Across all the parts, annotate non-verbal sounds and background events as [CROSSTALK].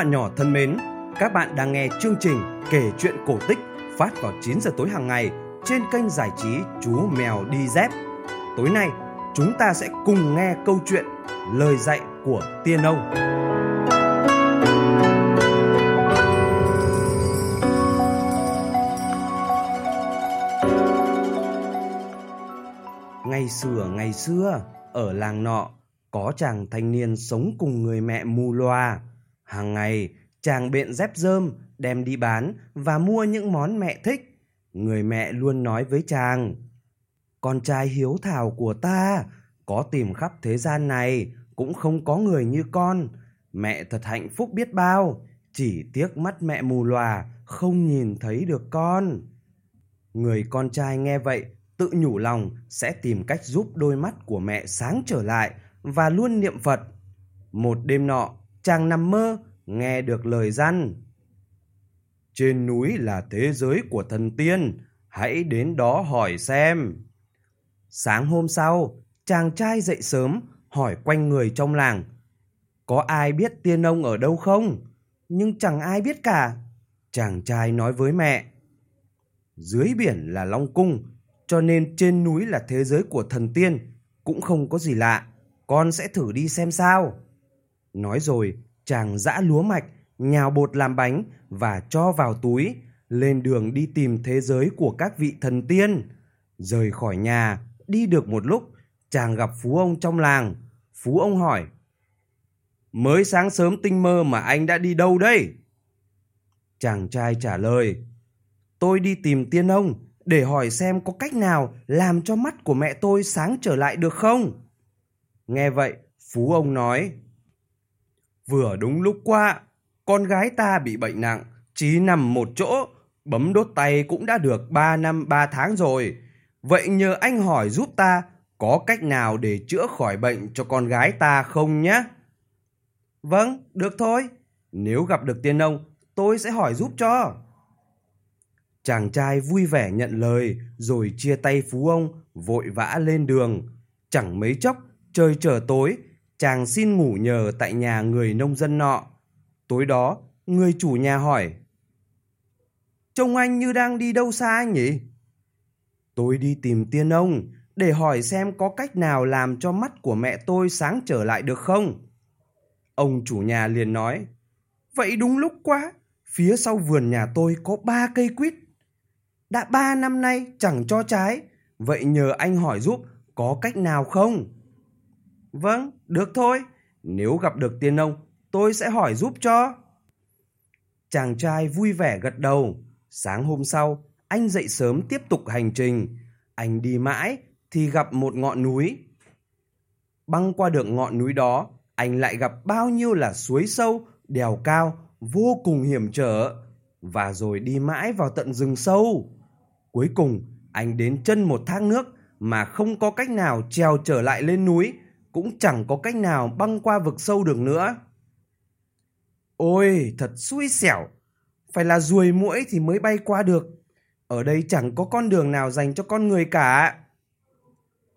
bạn nhỏ thân mến, các bạn đang nghe chương trình kể chuyện cổ tích phát vào 9 giờ tối hàng ngày trên kênh giải trí Chú Mèo Đi Dép. Tối nay, chúng ta sẽ cùng nghe câu chuyện Lời dạy của Tiên Ông. Ngày xưa ngày xưa, ở làng nọ, có chàng thanh niên sống cùng người mẹ mù loa. Hàng ngày, chàng bện dép rơm, đem đi bán và mua những món mẹ thích. Người mẹ luôn nói với chàng, Con trai hiếu thảo của ta, có tìm khắp thế gian này, cũng không có người như con. Mẹ thật hạnh phúc biết bao, chỉ tiếc mắt mẹ mù lòa, không nhìn thấy được con. Người con trai nghe vậy, tự nhủ lòng sẽ tìm cách giúp đôi mắt của mẹ sáng trở lại và luôn niệm Phật. Một đêm nọ, chàng nằm mơ, nghe được lời răn. Trên núi là thế giới của thần tiên, hãy đến đó hỏi xem. Sáng hôm sau, chàng trai dậy sớm, hỏi quanh người trong làng. Có ai biết tiên ông ở đâu không? Nhưng chẳng ai biết cả. Chàng trai nói với mẹ. Dưới biển là Long Cung, cho nên trên núi là thế giới của thần tiên, cũng không có gì lạ con sẽ thử đi xem sao. Nói rồi, chàng giã lúa mạch, nhào bột làm bánh và cho vào túi, lên đường đi tìm thế giới của các vị thần tiên. Rời khỏi nhà, đi được một lúc, chàng gặp phú ông trong làng. Phú ông hỏi, Mới sáng sớm tinh mơ mà anh đã đi đâu đây? Chàng trai trả lời, Tôi đi tìm tiên ông để hỏi xem có cách nào làm cho mắt của mẹ tôi sáng trở lại được không? Nghe vậy, Phú ông nói, Vừa đúng lúc qua, con gái ta bị bệnh nặng, chỉ nằm một chỗ, bấm đốt tay cũng đã được 3 năm 3 tháng rồi. Vậy nhờ anh hỏi giúp ta có cách nào để chữa khỏi bệnh cho con gái ta không nhé? Vâng, được thôi. Nếu gặp được tiên ông, tôi sẽ hỏi giúp cho. Chàng trai vui vẻ nhận lời rồi chia tay phú ông vội vã lên đường. Chẳng mấy chốc Trời trở tối, chàng xin ngủ nhờ tại nhà người nông dân nọ. Tối đó, người chủ nhà hỏi. Trông anh như đang đi đâu xa anh nhỉ? Tôi đi tìm tiên ông để hỏi xem có cách nào làm cho mắt của mẹ tôi sáng trở lại được không? Ông chủ nhà liền nói. Vậy đúng lúc quá, phía sau vườn nhà tôi có ba cây quýt. Đã ba năm nay chẳng cho trái, vậy nhờ anh hỏi giúp có cách nào không? Vâng, được thôi. Nếu gặp được tiên ông, tôi sẽ hỏi giúp cho. Chàng trai vui vẻ gật đầu. Sáng hôm sau, anh dậy sớm tiếp tục hành trình. Anh đi mãi thì gặp một ngọn núi. Băng qua được ngọn núi đó, anh lại gặp bao nhiêu là suối sâu, đèo cao, vô cùng hiểm trở. Và rồi đi mãi vào tận rừng sâu. Cuối cùng, anh đến chân một thác nước mà không có cách nào trèo trở lại lên núi cũng chẳng có cách nào băng qua vực sâu được nữa. Ôi, thật xui xẻo. Phải là ruồi muỗi thì mới bay qua được. Ở đây chẳng có con đường nào dành cho con người cả.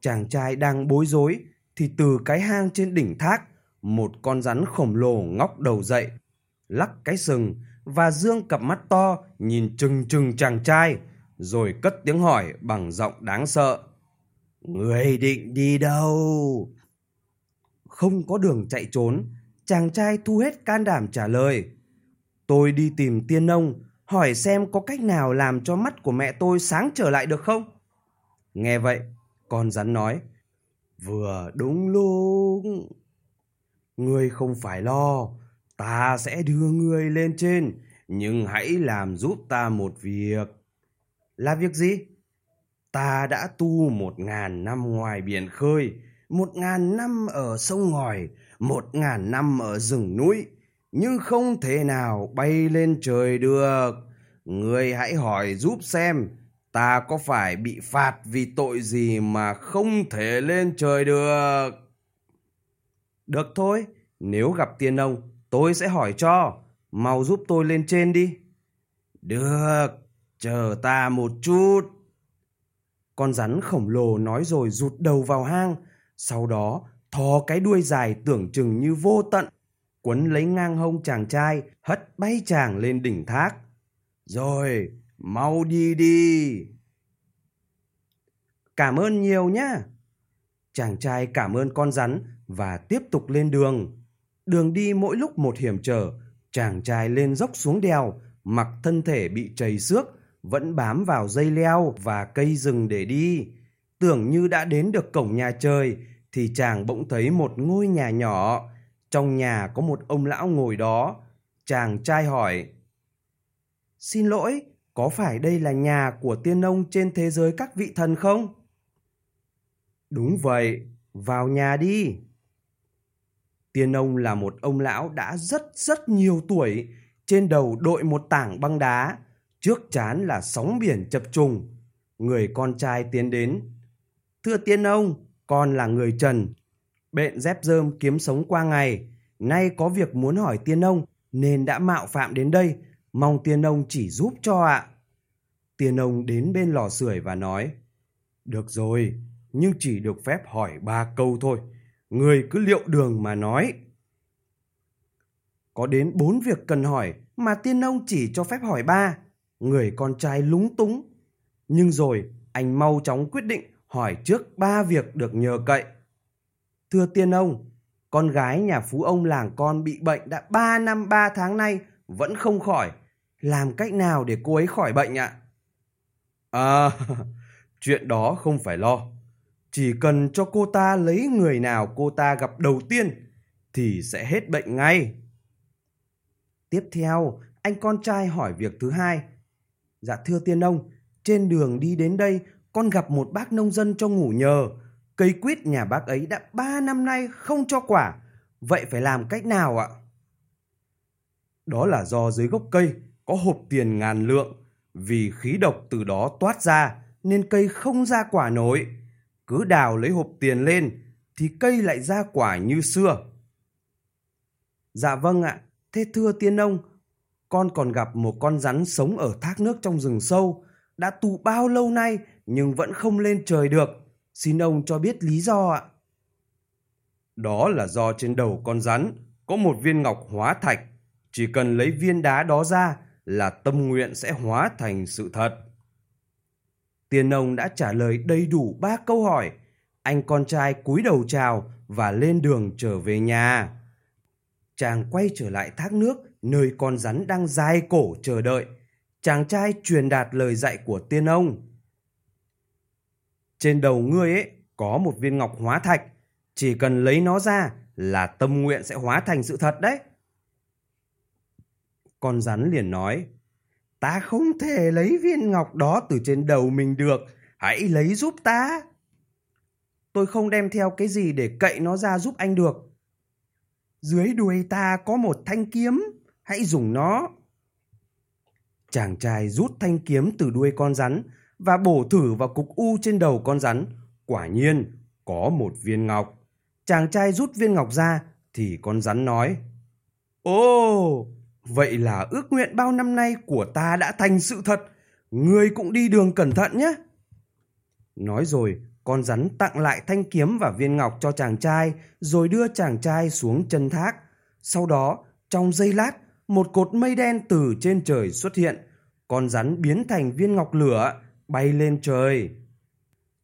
Chàng trai đang bối rối thì từ cái hang trên đỉnh thác, một con rắn khổng lồ ngóc đầu dậy, lắc cái sừng và dương cặp mắt to nhìn trừng trừng chàng trai, rồi cất tiếng hỏi bằng giọng đáng sợ. Người định đi đâu? Không có đường chạy trốn, chàng trai thu hết can đảm trả lời. Tôi đi tìm tiên ông, hỏi xem có cách nào làm cho mắt của mẹ tôi sáng trở lại được không? Nghe vậy, con rắn nói, vừa đúng lúc. Ngươi không phải lo, ta sẽ đưa ngươi lên trên, nhưng hãy làm giúp ta một việc. Là việc gì? Ta đã tu một ngàn năm ngoài biển khơi, một ngàn năm ở sông ngòi, một ngàn năm ở rừng núi, nhưng không thể nào bay lên trời được. Người hãy hỏi giúp xem, ta có phải bị phạt vì tội gì mà không thể lên trời được? Được thôi, nếu gặp tiên ông, tôi sẽ hỏi cho. Mau giúp tôi lên trên đi. Được, chờ ta một chút. Con rắn khổng lồ nói rồi rụt đầu vào hang, sau đó thò cái đuôi dài tưởng chừng như vô tận, quấn lấy ngang hông chàng trai, hất bay chàng lên đỉnh thác. Rồi, mau đi đi. Cảm ơn nhiều nhá. Chàng trai cảm ơn con rắn và tiếp tục lên đường. Đường đi mỗi lúc một hiểm trở, chàng trai lên dốc xuống đèo, mặc thân thể bị chảy xước, vẫn bám vào dây leo và cây rừng để đi. Tưởng như đã đến được cổng nhà trời, thì chàng bỗng thấy một ngôi nhà nhỏ. Trong nhà có một ông lão ngồi đó. Chàng trai hỏi. Xin lỗi, có phải đây là nhà của tiên ông trên thế giới các vị thần không? Đúng vậy, vào nhà đi. Tiên ông là một ông lão đã rất rất nhiều tuổi, trên đầu đội một tảng băng đá, trước chán là sóng biển chập trùng. Người con trai tiến đến. Thưa tiên ông, con là người trần. Bện dép dơm kiếm sống qua ngày. Nay có việc muốn hỏi tiên ông nên đã mạo phạm đến đây. Mong tiên ông chỉ giúp cho ạ. Tiên ông đến bên lò sưởi và nói. Được rồi, nhưng chỉ được phép hỏi ba câu thôi. Người cứ liệu đường mà nói. Có đến bốn việc cần hỏi mà tiên ông chỉ cho phép hỏi ba. Người con trai lúng túng. Nhưng rồi anh mau chóng quyết định hỏi trước ba việc được nhờ cậy. Thưa tiên ông, con gái nhà phú ông làng con bị bệnh đã ba năm ba tháng nay vẫn không khỏi. Làm cách nào để cô ấy khỏi bệnh ạ? À, [LAUGHS] chuyện đó không phải lo. Chỉ cần cho cô ta lấy người nào cô ta gặp đầu tiên thì sẽ hết bệnh ngay. Tiếp theo, anh con trai hỏi việc thứ hai. Dạ thưa tiên ông, trên đường đi đến đây, con gặp một bác nông dân cho ngủ nhờ. Cây quýt nhà bác ấy đã ba năm nay không cho quả. Vậy phải làm cách nào ạ? Đó là do dưới gốc cây có hộp tiền ngàn lượng. Vì khí độc từ đó toát ra nên cây không ra quả nổi. Cứ đào lấy hộp tiền lên thì cây lại ra quả như xưa. Dạ vâng ạ, thế thưa tiên ông, con còn gặp một con rắn sống ở thác nước trong rừng sâu, đã tù bao lâu nay nhưng vẫn không lên trời được. Xin ông cho biết lý do ạ. Đó là do trên đầu con rắn có một viên ngọc hóa thạch. Chỉ cần lấy viên đá đó ra là tâm nguyện sẽ hóa thành sự thật. Tiên ông đã trả lời đầy đủ ba câu hỏi. Anh con trai cúi đầu chào và lên đường trở về nhà. Chàng quay trở lại thác nước nơi con rắn đang dài cổ chờ đợi. Chàng trai truyền đạt lời dạy của tiên ông. Trên đầu ngươi ấy có một viên ngọc hóa thạch. Chỉ cần lấy nó ra là tâm nguyện sẽ hóa thành sự thật đấy. Con rắn liền nói. Ta không thể lấy viên ngọc đó từ trên đầu mình được. Hãy lấy giúp ta. Tôi không đem theo cái gì để cậy nó ra giúp anh được. Dưới đuôi ta có một thanh kiếm. Hãy dùng nó. Chàng trai rút thanh kiếm từ đuôi con rắn và bổ thử vào cục u trên đầu con rắn. Quả nhiên, có một viên ngọc. Chàng trai rút viên ngọc ra thì con rắn nói. Ồ, vậy là ước nguyện bao năm nay của ta đã thành sự thật. Người cũng đi đường cẩn thận nhé. Nói rồi, con rắn tặng lại thanh kiếm và viên ngọc cho chàng trai rồi đưa chàng trai xuống chân thác. Sau đó, trong giây lát, một cột mây đen từ trên trời xuất hiện. Con rắn biến thành viên ngọc lửa, bay lên trời.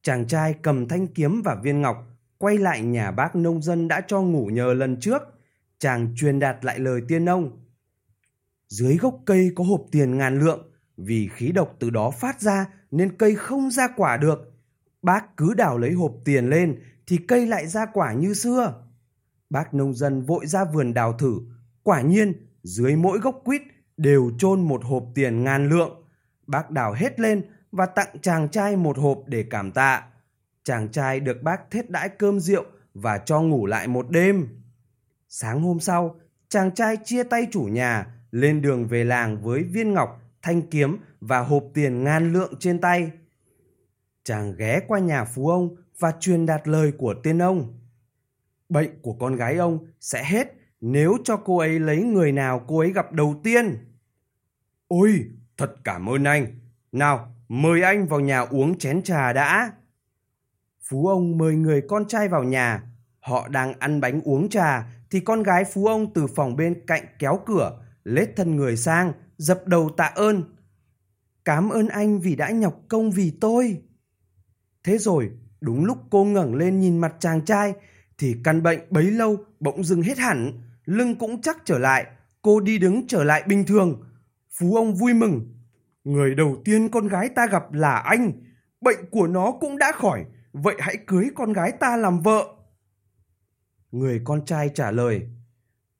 Chàng trai cầm thanh kiếm và viên ngọc, quay lại nhà bác nông dân đã cho ngủ nhờ lần trước. Chàng truyền đạt lại lời tiên ông. Dưới gốc cây có hộp tiền ngàn lượng, vì khí độc từ đó phát ra nên cây không ra quả được. Bác cứ đào lấy hộp tiền lên thì cây lại ra quả như xưa. Bác nông dân vội ra vườn đào thử, quả nhiên dưới mỗi gốc quýt đều chôn một hộp tiền ngàn lượng. Bác đào hết lên và tặng chàng trai một hộp để cảm tạ. Chàng trai được bác thết đãi cơm rượu và cho ngủ lại một đêm. Sáng hôm sau, chàng trai chia tay chủ nhà, lên đường về làng với viên ngọc, thanh kiếm và hộp tiền ngàn lượng trên tay. Chàng ghé qua nhà phú ông và truyền đạt lời của tiên ông. Bệnh của con gái ông sẽ hết nếu cho cô ấy lấy người nào cô ấy gặp đầu tiên. Ôi, thật cảm ơn anh. Nào, mời anh vào nhà uống chén trà đã. Phú ông mời người con trai vào nhà, Họ đang ăn bánh uống trà thì con gái phú ông từ phòng bên cạnh kéo cửa, lết thân người sang, dập đầu tạ ơn. cám ơn anh vì đã nhọc công vì tôi. Thế rồi, đúng lúc cô ngẩng lên nhìn mặt chàng trai, thì căn bệnh bấy lâu bỗng dưng hết hẳn, lưng cũng chắc trở lại, cô đi đứng trở lại bình thường. Phú ông vui mừng. Người đầu tiên con gái ta gặp là anh, bệnh của nó cũng đã khỏi, vậy hãy cưới con gái ta làm vợ. Người con trai trả lời,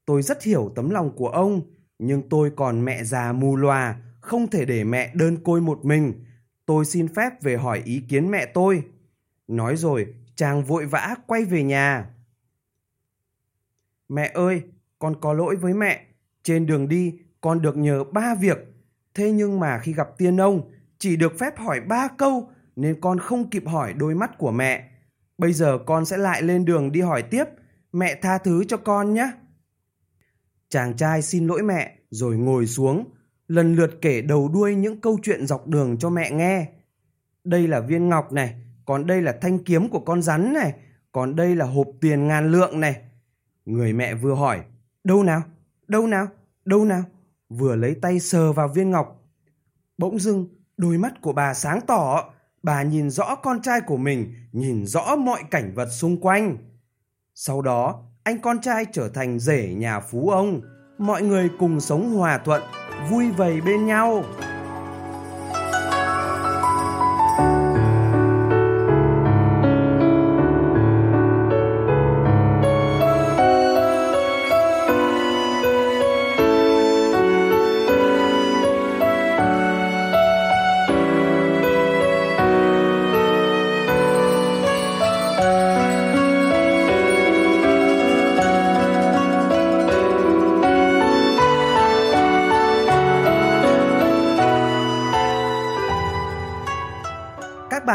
tôi rất hiểu tấm lòng của ông, nhưng tôi còn mẹ già mù loà, không thể để mẹ đơn côi một mình. Tôi xin phép về hỏi ý kiến mẹ tôi. Nói rồi, chàng vội vã quay về nhà. Mẹ ơi, con có lỗi với mẹ. Trên đường đi, con được nhờ ba việc. Thế nhưng mà khi gặp tiên ông, chỉ được phép hỏi ba câu, nên con không kịp hỏi đôi mắt của mẹ. Bây giờ con sẽ lại lên đường đi hỏi tiếp. Mẹ tha thứ cho con nhé. Chàng trai xin lỗi mẹ, rồi ngồi xuống, lần lượt kể đầu đuôi những câu chuyện dọc đường cho mẹ nghe. Đây là viên ngọc này, còn đây là thanh kiếm của con rắn này, còn đây là hộp tiền ngàn lượng này. Người mẹ vừa hỏi, đâu nào, đâu nào, đâu nào, vừa lấy tay sờ vào viên ngọc. Bỗng dưng, đôi mắt của bà sáng tỏ, bà nhìn rõ con trai của mình, nhìn rõ mọi cảnh vật xung quanh. Sau đó, anh con trai trở thành rể nhà phú ông, mọi người cùng sống hòa thuận, vui vầy bên nhau.